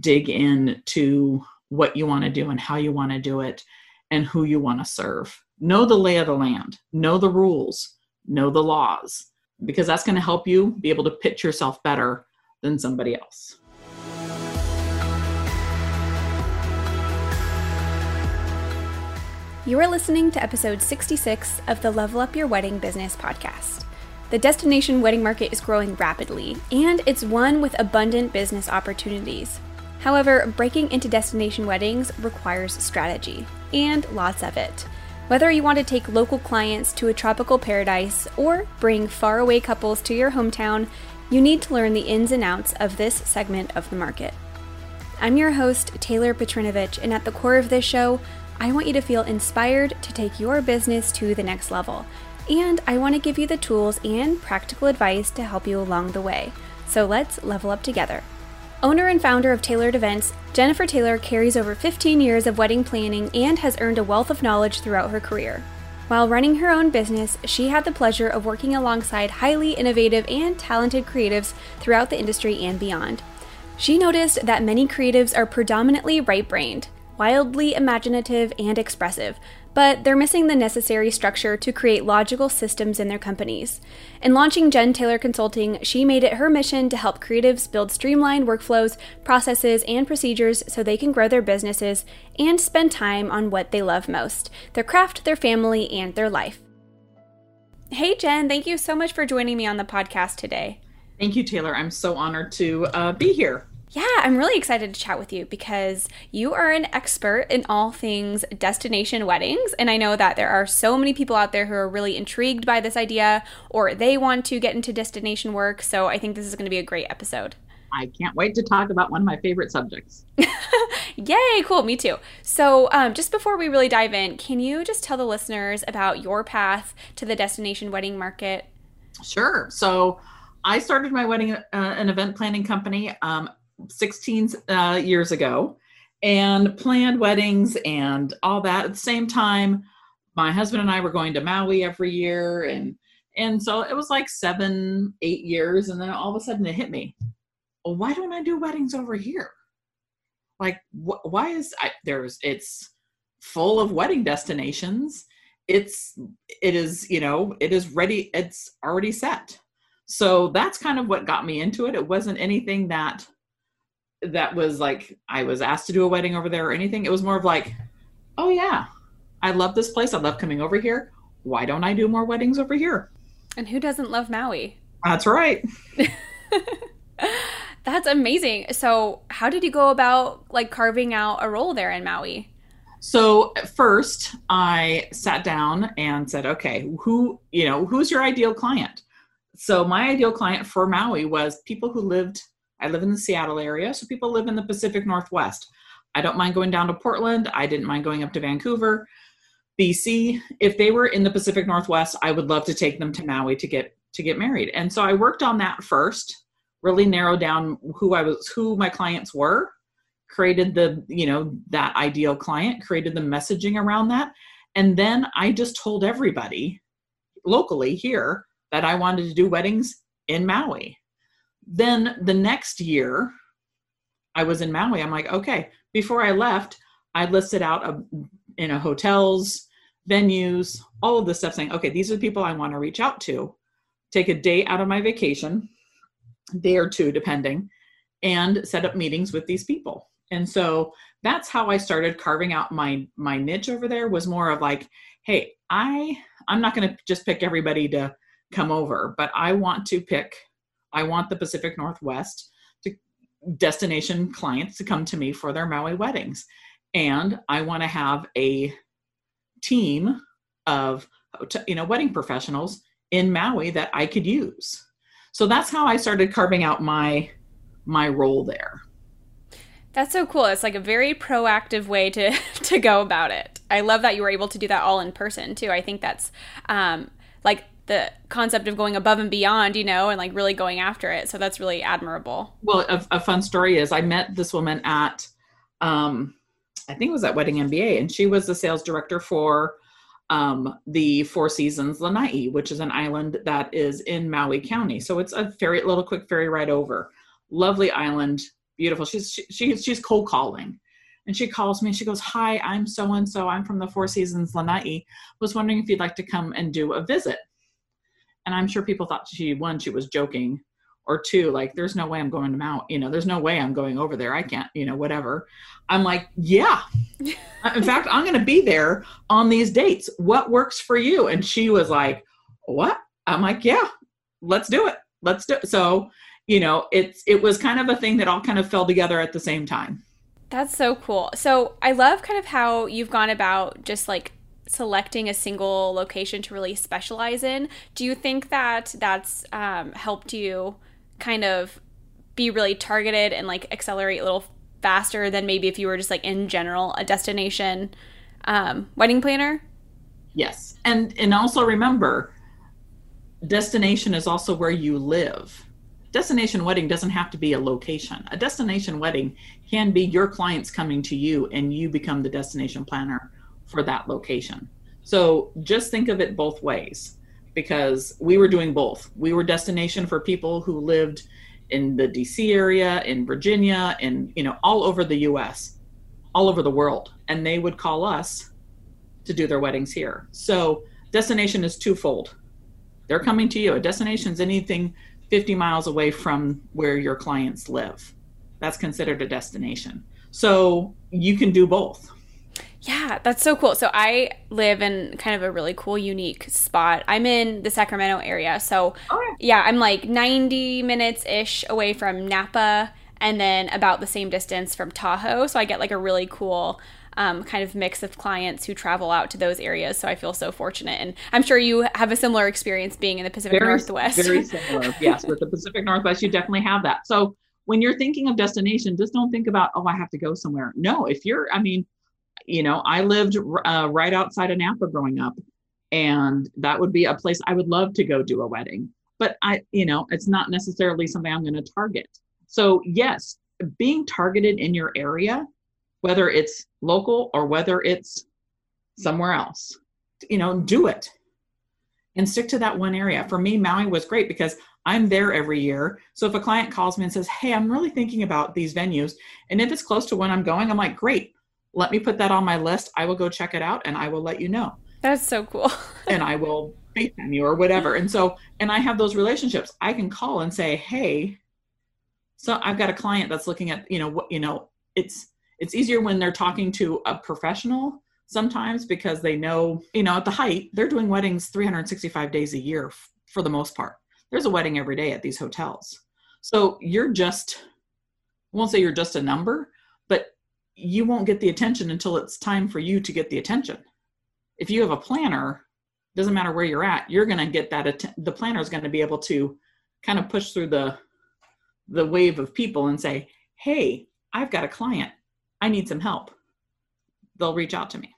dig in to what you want to do and how you want to do it and who you want to serve. Know the lay of the land, know the rules, know the laws, because that's going to help you be able to pitch yourself better than somebody else. You are listening to episode 66 of the Level Up Your Wedding Business podcast. The destination wedding market is growing rapidly, and it's one with abundant business opportunities. However, breaking into destination weddings requires strategy, and lots of it. Whether you want to take local clients to a tropical paradise or bring faraway couples to your hometown, you need to learn the ins and outs of this segment of the market. I'm your host, Taylor Petrinovich, and at the core of this show, I want you to feel inspired to take your business to the next level. And I want to give you the tools and practical advice to help you along the way. So let's level up together. Owner and founder of Tailored Events, Jennifer Taylor carries over 15 years of wedding planning and has earned a wealth of knowledge throughout her career. While running her own business, she had the pleasure of working alongside highly innovative and talented creatives throughout the industry and beyond. She noticed that many creatives are predominantly right brained, wildly imaginative and expressive, but they're missing the necessary structure to create logical systems in their companies. In launching Jen Taylor Consulting, she made it her mission to help creatives build streamlined workflows, processes, and procedures so they can grow their businesses and spend time on what they love most their craft, their family, and their life. Hey, Jen, thank you so much for joining me on the podcast today. Thank you, Taylor. I'm so honored to uh, be here. Yeah, I'm really excited to chat with you because you are an expert in all things destination weddings. And I know that there are so many people out there who are really intrigued by this idea or they want to get into destination work. So I think this is going to be a great episode. I can't wait to talk about one of my favorite subjects. Yay, cool, me too. So, um, just before we really dive in, can you just tell the listeners about your path to the destination wedding market? Sure. So, I started my wedding, uh, an event planning company um, 16 uh, years ago and planned weddings and all that. At the same time my husband and i were going to maui every year and and so it was like seven eight years and then all of a sudden it hit me. Well, why don't i do weddings over here? Like wh- why is I, there's it's full of wedding destinations. It's it is you know it is ready it's already set. So that's kind of what got me into it. It wasn't anything that that was like I was asked to do a wedding over there or anything. It was more of like, oh yeah, I love this place. I love coming over here. Why don't I do more weddings over here? And who doesn't love Maui? That's right. That's amazing. So, how did you go about like carving out a role there in Maui? So, first, I sat down and said, okay, who, you know, who's your ideal client? So, my ideal client for Maui was people who lived I live in the Seattle area, so people live in the Pacific Northwest. I don't mind going down to Portland. I didn't mind going up to Vancouver, BC. If they were in the Pacific Northwest, I would love to take them to Maui to get to get married. And so I worked on that first, really narrowed down who I was who my clients were, created the, you know, that ideal client, created the messaging around that, and then I just told everybody locally here that I wanted to do weddings in Maui then the next year, I was in Maui. I'm like, okay, before I left, I listed out a, you know hotels, venues, all of this stuff, saying, okay, these are the people I want to reach out to. Take a day out of my vacation, day or two, depending, and set up meetings with these people. And so that's how I started carving out my my niche over there. Was more of like, hey, I I'm not going to just pick everybody to come over, but I want to pick I want the Pacific Northwest to destination clients to come to me for their Maui weddings. And I want to have a team of you know wedding professionals in Maui that I could use. So that's how I started carving out my my role there. That's so cool. It's like a very proactive way to to go about it. I love that you were able to do that all in person too. I think that's um, like the concept of going above and beyond, you know, and like really going after it. So that's really admirable. Well, a, a fun story is I met this woman at, um, I think it was at Wedding MBA, and she was the sales director for um, the Four Seasons Lanai, which is an island that is in Maui County. So it's a ferry, little quick ferry ride over. Lovely island, beautiful. She's she, she she's cold calling. And she calls me. She goes, "Hi, I'm so and so. I'm from the Four Seasons Lanai. Was wondering if you'd like to come and do a visit." And I'm sure people thought she one she was joking, or two like there's no way I'm going to Mount. You know, there's no way I'm going over there. I can't. You know, whatever. I'm like, yeah. In fact, I'm going to be there on these dates. What works for you? And she was like, what? I'm like, yeah, let's do it. Let's do it. So, you know, it's it was kind of a thing that all kind of fell together at the same time. That's so cool. So I love kind of how you've gone about just like selecting a single location to really specialize in. Do you think that that's um, helped you kind of be really targeted and like accelerate a little faster than maybe if you were just like in general a destination um, wedding planner? Yes, and and also remember, destination is also where you live destination wedding doesn't have to be a location. A destination wedding can be your clients coming to you and you become the destination planner for that location. So just think of it both ways because we were doing both. We were destination for people who lived in the DC area, in Virginia, and you know, all over the US, all over the world, and they would call us to do their weddings here. So destination is twofold. They're coming to you. A destination is anything 50 miles away from where your clients live. That's considered a destination. So you can do both. Yeah, that's so cool. So I live in kind of a really cool, unique spot. I'm in the Sacramento area. So yeah. yeah, I'm like 90 minutes ish away from Napa and then about the same distance from Tahoe. So I get like a really cool um, kind of mix of clients who travel out to those areas. So I feel so fortunate, and I'm sure you have a similar experience being in the Pacific very, Northwest. Very similar, yes. With the Pacific Northwest, you definitely have that. So when you're thinking of destination, just don't think about oh I have to go somewhere. No, if you're, I mean, you know, I lived uh, right outside of Napa growing up, and that would be a place I would love to go do a wedding. But I, you know, it's not necessarily something I'm going to target. So yes, being targeted in your area whether it's local or whether it's somewhere else. You know, do it and stick to that one area. For me, Maui was great because I'm there every year. So if a client calls me and says, Hey, I'm really thinking about these venues, and if it's close to when I'm going, I'm like, Great, let me put that on my list. I will go check it out and I will let you know. That's so cool. and I will FaceTime you or whatever. And so, and I have those relationships. I can call and say, Hey, so I've got a client that's looking at, you know, what, you know, it's, it's easier when they're talking to a professional sometimes because they know, you know, at the height, they're doing weddings 365 days a year f- for the most part. There's a wedding every day at these hotels. So you're just, I won't say you're just a number, you won't get the attention until it's time for you to get the attention. If you have a planner, doesn't matter where you're at, you're going to get that. Att- the planner is going to be able to kind of push through the the wave of people and say, "Hey, I've got a client. I need some help, they'll reach out to me.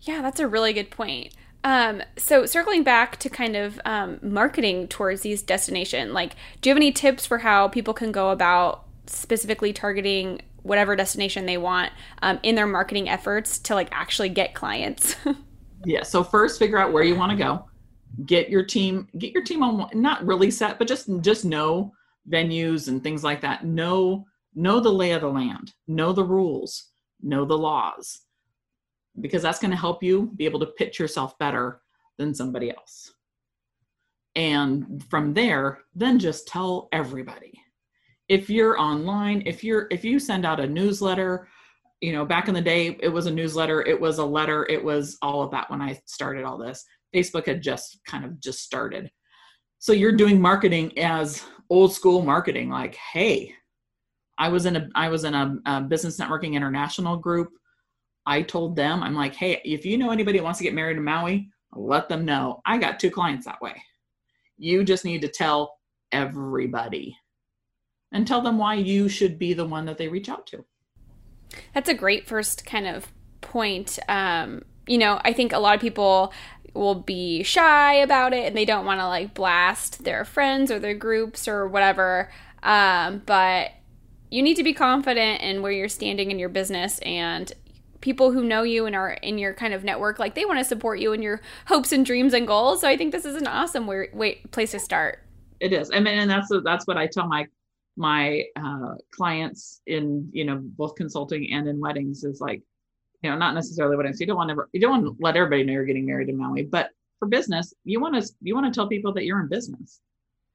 Yeah, that's a really good point. Um, so circling back to kind of um, marketing towards these destination, like, do you have any tips for how people can go about specifically targeting whatever destination they want um, in their marketing efforts to like actually get clients? yeah. So first, figure out where you want to go. Get your team. Get your team on. Not really set, but just just know venues and things like that. Know know the lay of the land, know the rules, know the laws, because that's going to help you be able to pitch yourself better than somebody else. And from there, then just tell everybody. If you're online, if you're if you send out a newsletter, you know, back in the day it was a newsletter, it was a letter, it was all of that when I started all this. Facebook had just kind of just started. So you're doing marketing as old school marketing like, "Hey, I was in a I was in a, a, business networking international group. I told them I'm like, hey, if you know anybody who wants to get married in Maui, let them know. I got two clients that way. You just need to tell everybody and tell them why you should be the one that they reach out to. That's a great first kind of point. Um, you know, I think a lot of people will be shy about it and they don't want to like blast their friends or their groups or whatever. Um, but you need to be confident in where you're standing in your business and people who know you and are in your kind of network like they want to support you in your hopes and dreams and goals so i think this is an awesome way, way place to start it is i mean and that's that's what i tell my my uh, clients in you know both consulting and in weddings is like you know not necessarily weddings. You don't want to you don't want to let everybody know you're getting married in maui but for business you want to you want to tell people that you're in business.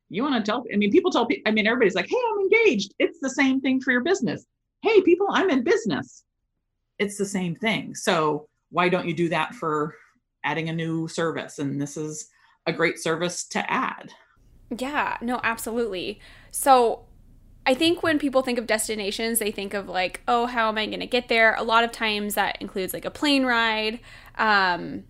You want to tell i mean people tell i mean everybody's like hey i'm engaged. It's the same thing for your business. Hey people i'm in business. It's the same thing. So why don't you do that for adding a new service? And this is a great service to add. Yeah no absolutely. So I think when people think of destinations, they think of like, oh, how am I going to get there? A lot of times that includes like a plane ride. Um,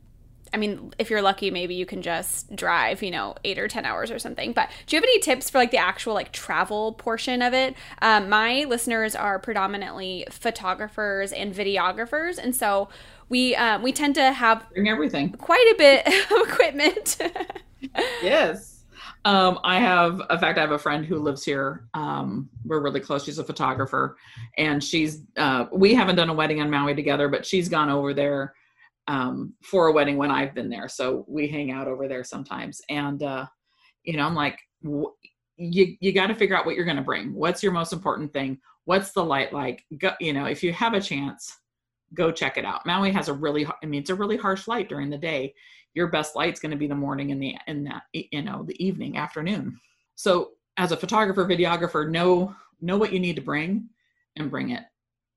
I mean, if you're lucky, maybe you can just drive, you know, eight or 10 hours or something. But do you have any tips for like the actual like travel portion of it? Um, my listeners are predominantly photographers and videographers. And so we, um, we tend to have Bring everything quite a bit of equipment. yes. Um, I have, in fact, I have a friend who lives here. Um, we're really close. She's a photographer, and she's. Uh, we haven't done a wedding on Maui together, but she's gone over there um, for a wedding when I've been there. So we hang out over there sometimes. And uh, you know, I'm like, you you got to figure out what you're going to bring. What's your most important thing? What's the light like? Go, you know, if you have a chance, go check it out. Maui has a really, I mean, it's a really harsh light during the day your best light's going to be the morning and the in that you know the evening afternoon. So as a photographer videographer know know what you need to bring and bring it.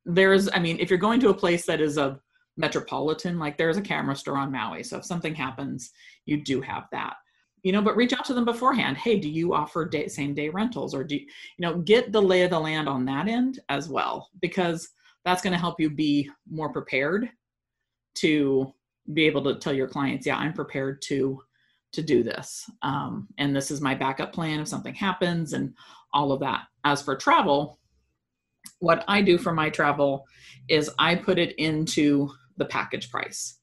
There's i mean if you're going to a place that is a metropolitan like there's a camera store on maui so if something happens you do have that. You know but reach out to them beforehand. Hey do you offer day, same day rentals or do you, you know get the lay of the land on that end as well because that's going to help you be more prepared to be able to tell your clients, yeah, I'm prepared to to do this, um, and this is my backup plan if something happens, and all of that. As for travel, what I do for my travel is I put it into the package price.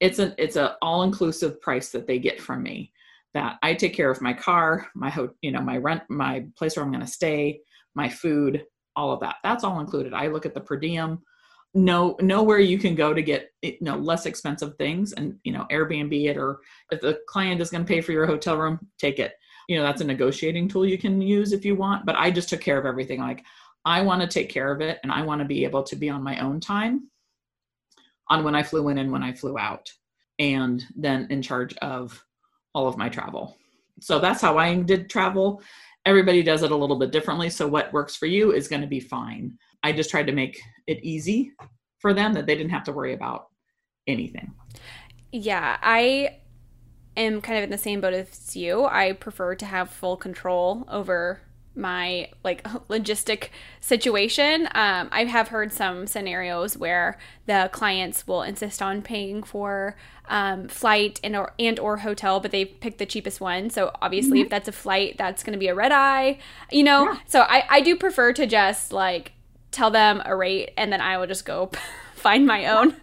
It's an it's a all inclusive price that they get from me. That I take care of my car, my ho- you know my rent, my place where I'm going to stay, my food, all of that. That's all included. I look at the per diem know know where you can go to get you know less expensive things and you know airbnb it or if the client is going to pay for your hotel room take it. You know that's a negotiating tool you can use if you want but i just took care of everything. Like i want to take care of it and i want to be able to be on my own time on when i flew in and when i flew out and then in charge of all of my travel. So that's how i did travel. Everybody does it a little bit differently so what works for you is going to be fine I just tried to make it easy for them that they didn't have to worry about anything. Yeah, I am kind of in the same boat as you. I prefer to have full control over my like logistic situation. Um, I have heard some scenarios where the clients will insist on paying for um, flight and or and or hotel, but they pick the cheapest one. So obviously, mm-hmm. if that's a flight, that's going to be a red eye, you know. Yeah. So I I do prefer to just like tell them a rate, and then I will just go find my own.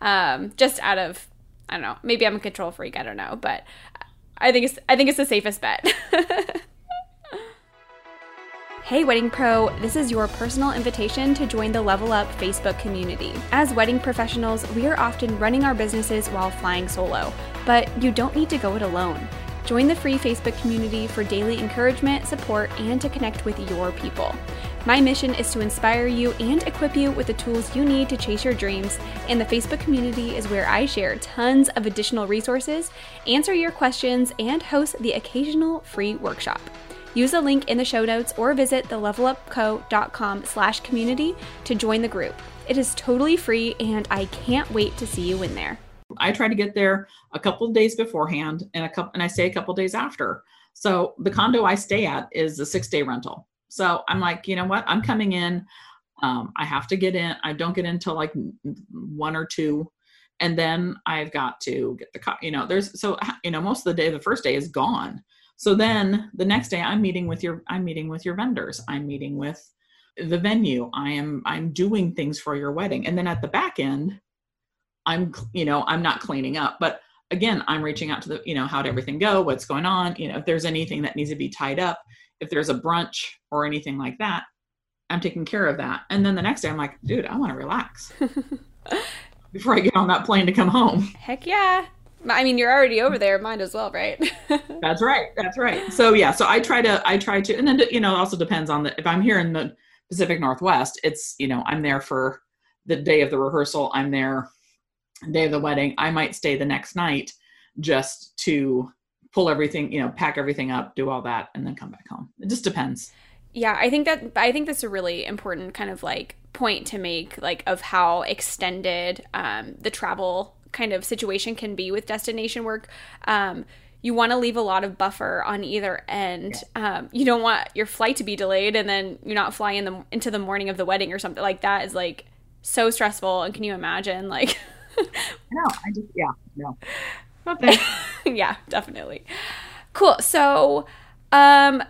Um, just out of I don't know, maybe I'm a control freak. I don't know, but I think it's I think it's the safest bet. Hey, Wedding Pro, this is your personal invitation to join the Level Up Facebook community. As wedding professionals, we are often running our businesses while flying solo, but you don't need to go it alone. Join the free Facebook community for daily encouragement, support, and to connect with your people. My mission is to inspire you and equip you with the tools you need to chase your dreams, and the Facebook community is where I share tons of additional resources, answer your questions, and host the occasional free workshop. Use the link in the show notes or visit thelevelupco.com slash community to join the group. It is totally free and I can't wait to see you in there. I try to get there a couple of days beforehand and a couple and I stay a couple days after. So the condo I stay at is a six day rental. So I'm like, you know what? I'm coming in. Um, I have to get in. I don't get in until like one or two. And then I've got to get the car, you know, there's so, you know, most of the day, the first day is gone. So then the next day I'm meeting with your, I'm meeting with your vendors. I'm meeting with the venue. I am, I'm doing things for your wedding. And then at the back end, I'm, you know, I'm not cleaning up, but again, I'm reaching out to the, you know, how'd everything go? What's going on? You know, if there's anything that needs to be tied up, if there's a brunch or anything like that, I'm taking care of that. And then the next day, I'm like, dude, I want to relax before I get on that plane to come home. Heck yeah. I mean, you're already over there. Might as well, right? that's right. That's right. So yeah, so I try to I try to, and then you know, it also depends on the if I'm here in the Pacific Northwest, it's you know I'm there for the day of the rehearsal. I'm there day of the wedding. I might stay the next night just to pull everything, you know, pack everything up, do all that, and then come back home. It just depends. Yeah, I think that I think that's a really important kind of like point to make, like of how extended um, the travel kind of situation can be with destination work. Um, you want to leave a lot of buffer on either end. Um, you don't want your flight to be delayed and then you're not flying in the, into the morning of the wedding or something like that. Is like so stressful. And can you imagine? Like, no, I just yeah, no. Okay. yeah, definitely. Cool. So, um,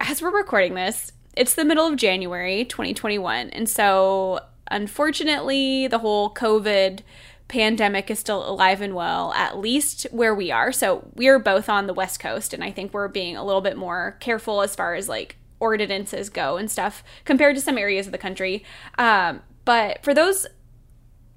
as we're recording this, it's the middle of January 2021. And so, unfortunately, the whole COVID pandemic is still alive and well, at least where we are. So, we're both on the West Coast, and I think we're being a little bit more careful as far as like ordinances go and stuff compared to some areas of the country. Um, but for those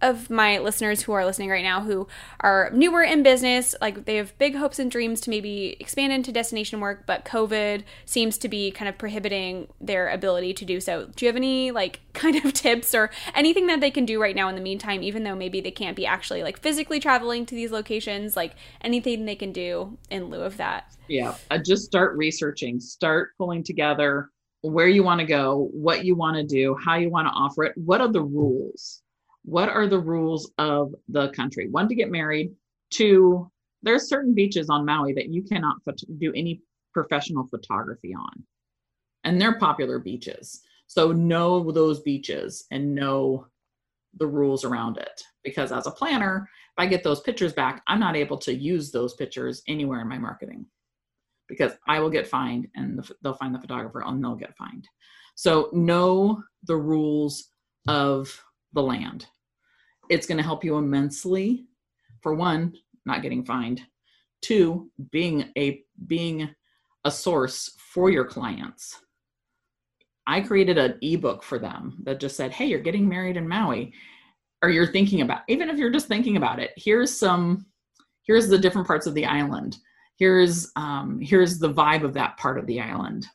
of my listeners who are listening right now who are newer in business, like they have big hopes and dreams to maybe expand into destination work, but COVID seems to be kind of prohibiting their ability to do so. Do you have any like kind of tips or anything that they can do right now in the meantime, even though maybe they can't be actually like physically traveling to these locations, like anything they can do in lieu of that? Yeah, uh, just start researching, start pulling together where you want to go, what you want to do, how you want to offer it, what are the rules what are the rules of the country? One, to get married. Two, there's certain beaches on Maui that you cannot do any professional photography on. And they're popular beaches. So know those beaches and know the rules around it. Because as a planner, if I get those pictures back, I'm not able to use those pictures anywhere in my marketing because I will get fined and they'll find the photographer and they'll get fined. So know the rules of the land. It's going to help you immensely. For one, not getting fined. Two, being a being a source for your clients. I created an ebook for them that just said, "Hey, you're getting married in Maui, or you're thinking about even if you're just thinking about it. Here's some, here's the different parts of the island. Here's um, here's the vibe of that part of the island.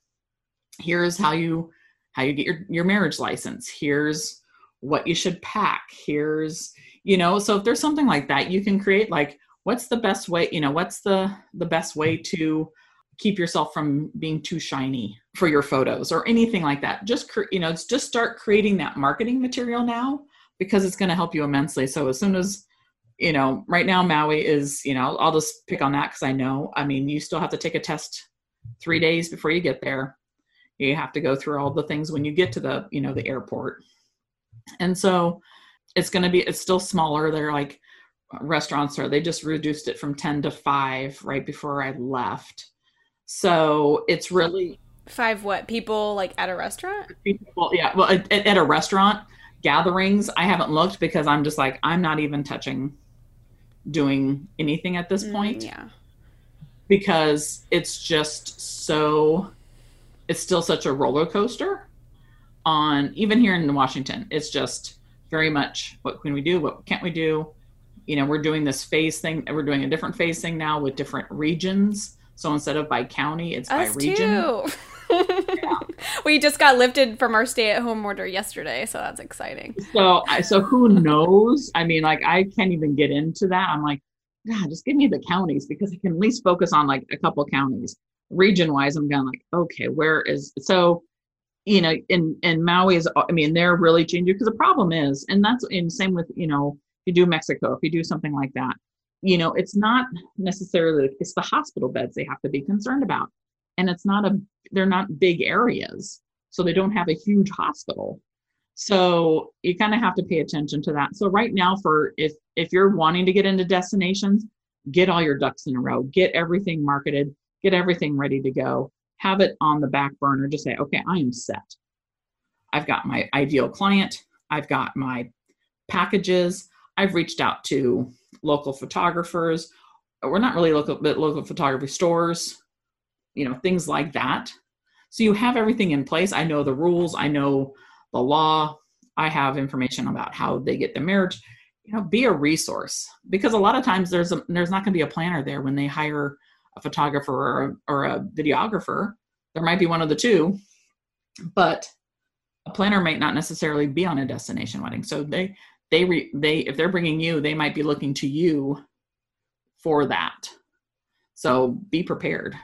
Here's how you how you get your your marriage license. Here's what you should pack. Here's you know so if there's something like that you can create like what's the best way you know what's the the best way to keep yourself from being too shiny for your photos or anything like that. Just you know just start creating that marketing material now because it's going to help you immensely. So as soon as you know right now maui is you know i'll just pick on that because i know i mean you still have to take a test three days before you get there. You have to go through all the things when you get to the you know the airport and so it's going to be, it's still smaller. They're like restaurants are, they just reduced it from 10 to 5 right before I left. So it's really five what people like at a restaurant? People, yeah. Well, at, at a restaurant gatherings, I haven't looked because I'm just like, I'm not even touching doing anything at this mm, point. Mm, yeah. Because it's just so, it's still such a roller coaster on even here in Washington. It's just very much what can we do, what can't we do. You know, we're doing this phase thing. We're doing a different phase thing now with different regions. So instead of by county, it's Us by region. Yeah. We just got lifted from our stay-at-home order yesterday, so that's exciting. So, so who knows? I mean, like I can't even get into that. I'm like, God, just give me the counties because I can at least focus on like a couple counties. Region-wise, I'm going like, okay, where is so? You know, and and Maui is, I mean, they're really changing because the problem is, and that's in same with you know, if you do Mexico, if you do something like that, you know, it's not necessarily it's the hospital beds they have to be concerned about, and it's not a they're not big areas, so they don't have a huge hospital. So you kind of have to pay attention to that. So right now, for if if you're wanting to get into destinations, get all your ducks in a row, get everything marketed, get everything ready to go have it on the back burner to say, okay, I am set. I've got my ideal client, I've got my packages, I've reached out to local photographers. We're not really local, but local photography stores, you know, things like that. So you have everything in place. I know the rules, I know the law, I have information about how they get the marriage. you know be a resource because a lot of times there's a, there's not going to be a planner there when they hire a photographer or a, or a videographer there might be one of the two but a planner might not necessarily be on a destination wedding. So they they re, they if they're bringing you they might be looking to you for that. So be prepared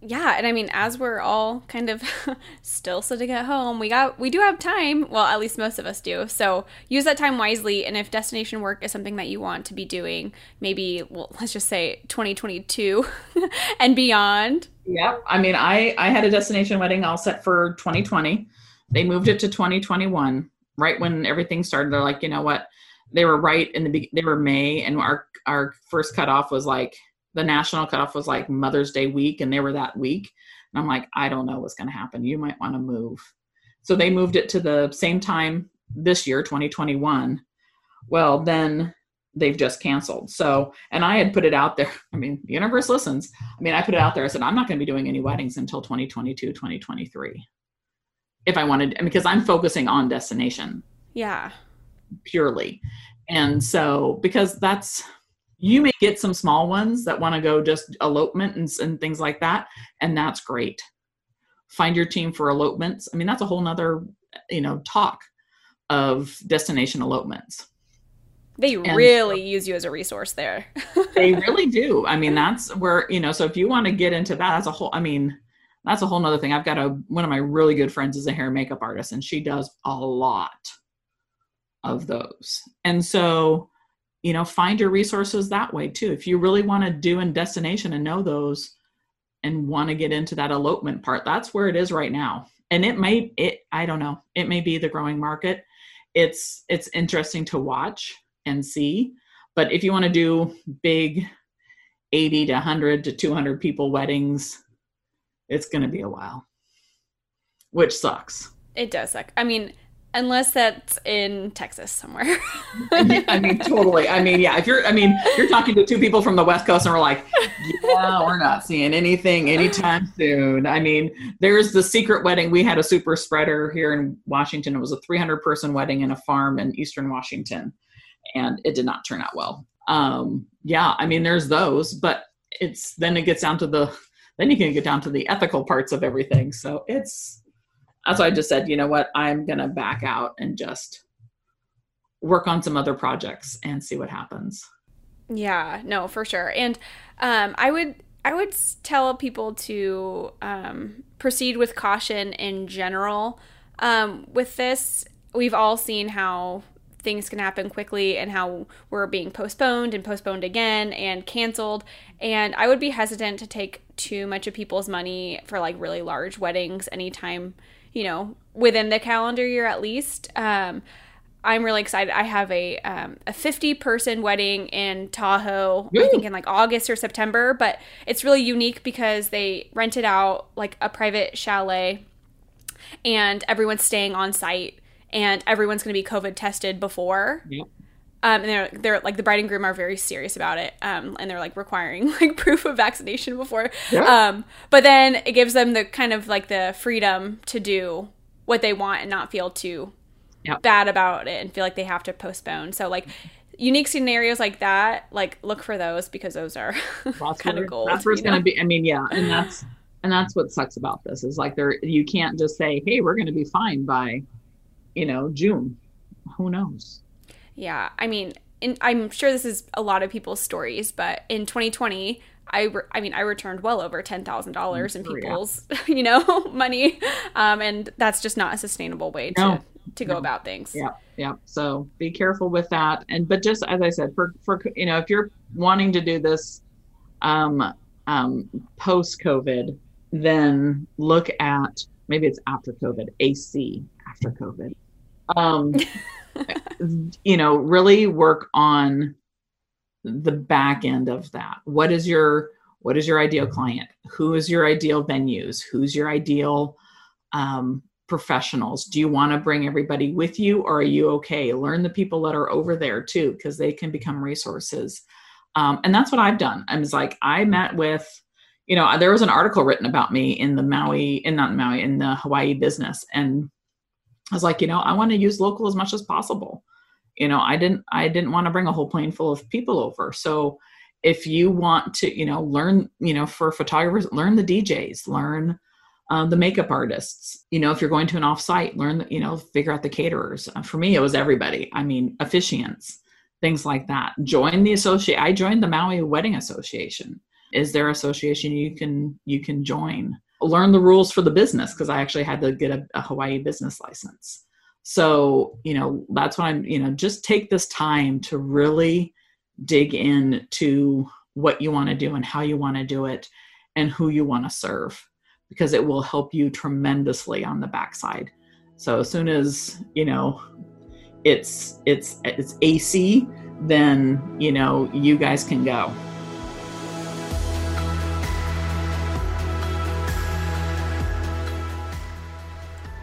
yeah and i mean as we're all kind of still sitting at home we got we do have time. Well at least most of us do. So use that time wisely and if destination work is something that you want to be doing maybe well let's just say 2022 and beyond. Yeah i mean i i had a destination wedding all set for 2020 they moved it to 2021 right when everything started. They're like you know what? They were right in the they were may and our our first cutoff was like the national cutoff was like Mother's Day week, and they were that week. And I'm like, I don't know what's going to happen. You might want to move. So they moved it to the same time this year, 2021. Well, then they've just canceled. So, and I had put it out there. I mean, the universe listens. I mean, I put it out there. I said, I'm not going to be doing any weddings until 2022, 2023. If I wanted, because I'm focusing on destination. Yeah. Purely. And so, because that's, you may get some small ones that want to go just elopement and, and things like that and that's great. Find your team for elopements. I mean that's a whole nother you know talk of destination elopements. They and really use you as a resource there. They really do. I mean that's where you know so if you want to get into that that's a whole i mean that's a whole nother thing. I've got a one of my really good friends is a hair and makeup artist and she does a lot of those. And so you know find your resources that way too. If you really want to do in destination and know those and want to get into that elopement part that's where it is right now. And it may it i don't know it may be the growing market. It's it's interesting to watch and see. But if you want to do big 80 to 100 to 200 people weddings it's going to be a while which sucks. It does suck. I mean unless that's in Texas somewhere. I mean, totally. I mean, yeah. If you're, I mean, you're talking to two people from the West Coast, and we're like, yeah, we're not seeing anything anytime soon. I mean, there's the secret wedding. We had a super spreader here in Washington. It was a 300 person wedding in a farm in Eastern Washington, and it did not turn out well. Um, yeah, I mean, there's those, but it's then it gets down to the then you can get down to the ethical parts of everything. So it's that's why I just said, you know what, I'm gonna back out and just work on some other projects and see what happens. Yeah, no, for sure. And um, I would I would tell people to um, proceed with caution in general. Um, with this, we've all seen how things can happen quickly and how we're being postponed and postponed again and canceled. And I would be hesitant to take too much of people's money for like really large weddings anytime you know, within the calendar year at least. Um, I'm really excited. I have a um, a 50 person wedding in Tahoe. I think in like August or September, but it's really unique because they rented out like a private chalet, and everyone's staying on site, and everyone's going to be COVID tested before. Yep. Um, and they're they're like the bride and groom are very serious about it, um, and they're like requiring like proof of vaccination before. Yeah. Um, but then it gives them the kind of like the freedom to do what they want and not feel too yep. bad about it and feel like they have to postpone. So like unique scenarios like that, like look for those because those are kind of gold. That's where it's going to be. I mean, yeah, and that's and that's what sucks about this is like there you can't just say, hey, we're going to be fine by, you know, June. Who knows? Yeah, I mean, in, I'm sure this is a lot of people's stories, but in 2020, I, re- I mean, I returned well over ten thousand dollars in people's, yeah. you know, money, um, and that's just not a sustainable way to no. to go no. about things. Yeah, yeah. So be careful with that, and but just as I said, for for you know, if you're wanting to do this, um, um, post COVID, then look at maybe it's after COVID, AC after COVID. Um, you know, really work on the back end of that. What is your what is your ideal client? Who is your ideal venues? Who's your ideal um, professionals? Do you want to bring everybody with you, or are you okay? Learn the people that are over there too, because they can become resources. Um, and that's what I've done. I was like, I met with, you know, there was an article written about me in the Maui, in not Maui, in the Hawaii business, and I was like, you know, I want to use local as much as possible. You know i didn't i didn't want to bring a whole plane full of people over. So if you want to you know learn you know for photographers learn the djs learn um, the makeup artists. You know if you're going to an offsite learn the, you know figure out the caterers. Uh, for me it was everybody. I mean officiants things like that. Join the associate i joined the maui wedding association. Is there association you can you can join learn the rules for the business because i actually had to get a, a hawaii business license. So you know that's why i'm you know just take this time to really dig in to what you want to do and how you want to do it and who you want to serve because it will help you tremendously on the backside. So as soon as you know it's it's it's ac then you know you guys can go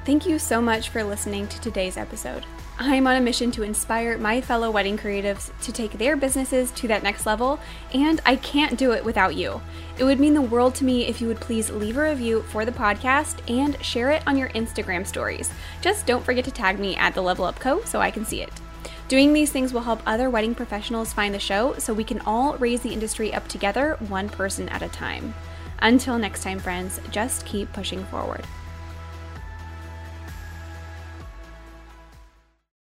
Thank you so much for listening to today's episode. I'm on a mission to inspire my fellow wedding creatives to take their businesses to that next level, and I can't do it without you. It would mean the world to me if you would please leave a review for the podcast and share it on your Instagram stories. Just don't forget to tag me at the Level Up Co so I can see it. Doing these things will help other wedding professionals find the show so we can all raise the industry up together, one person at a time. Until next time, friends, just keep pushing forward.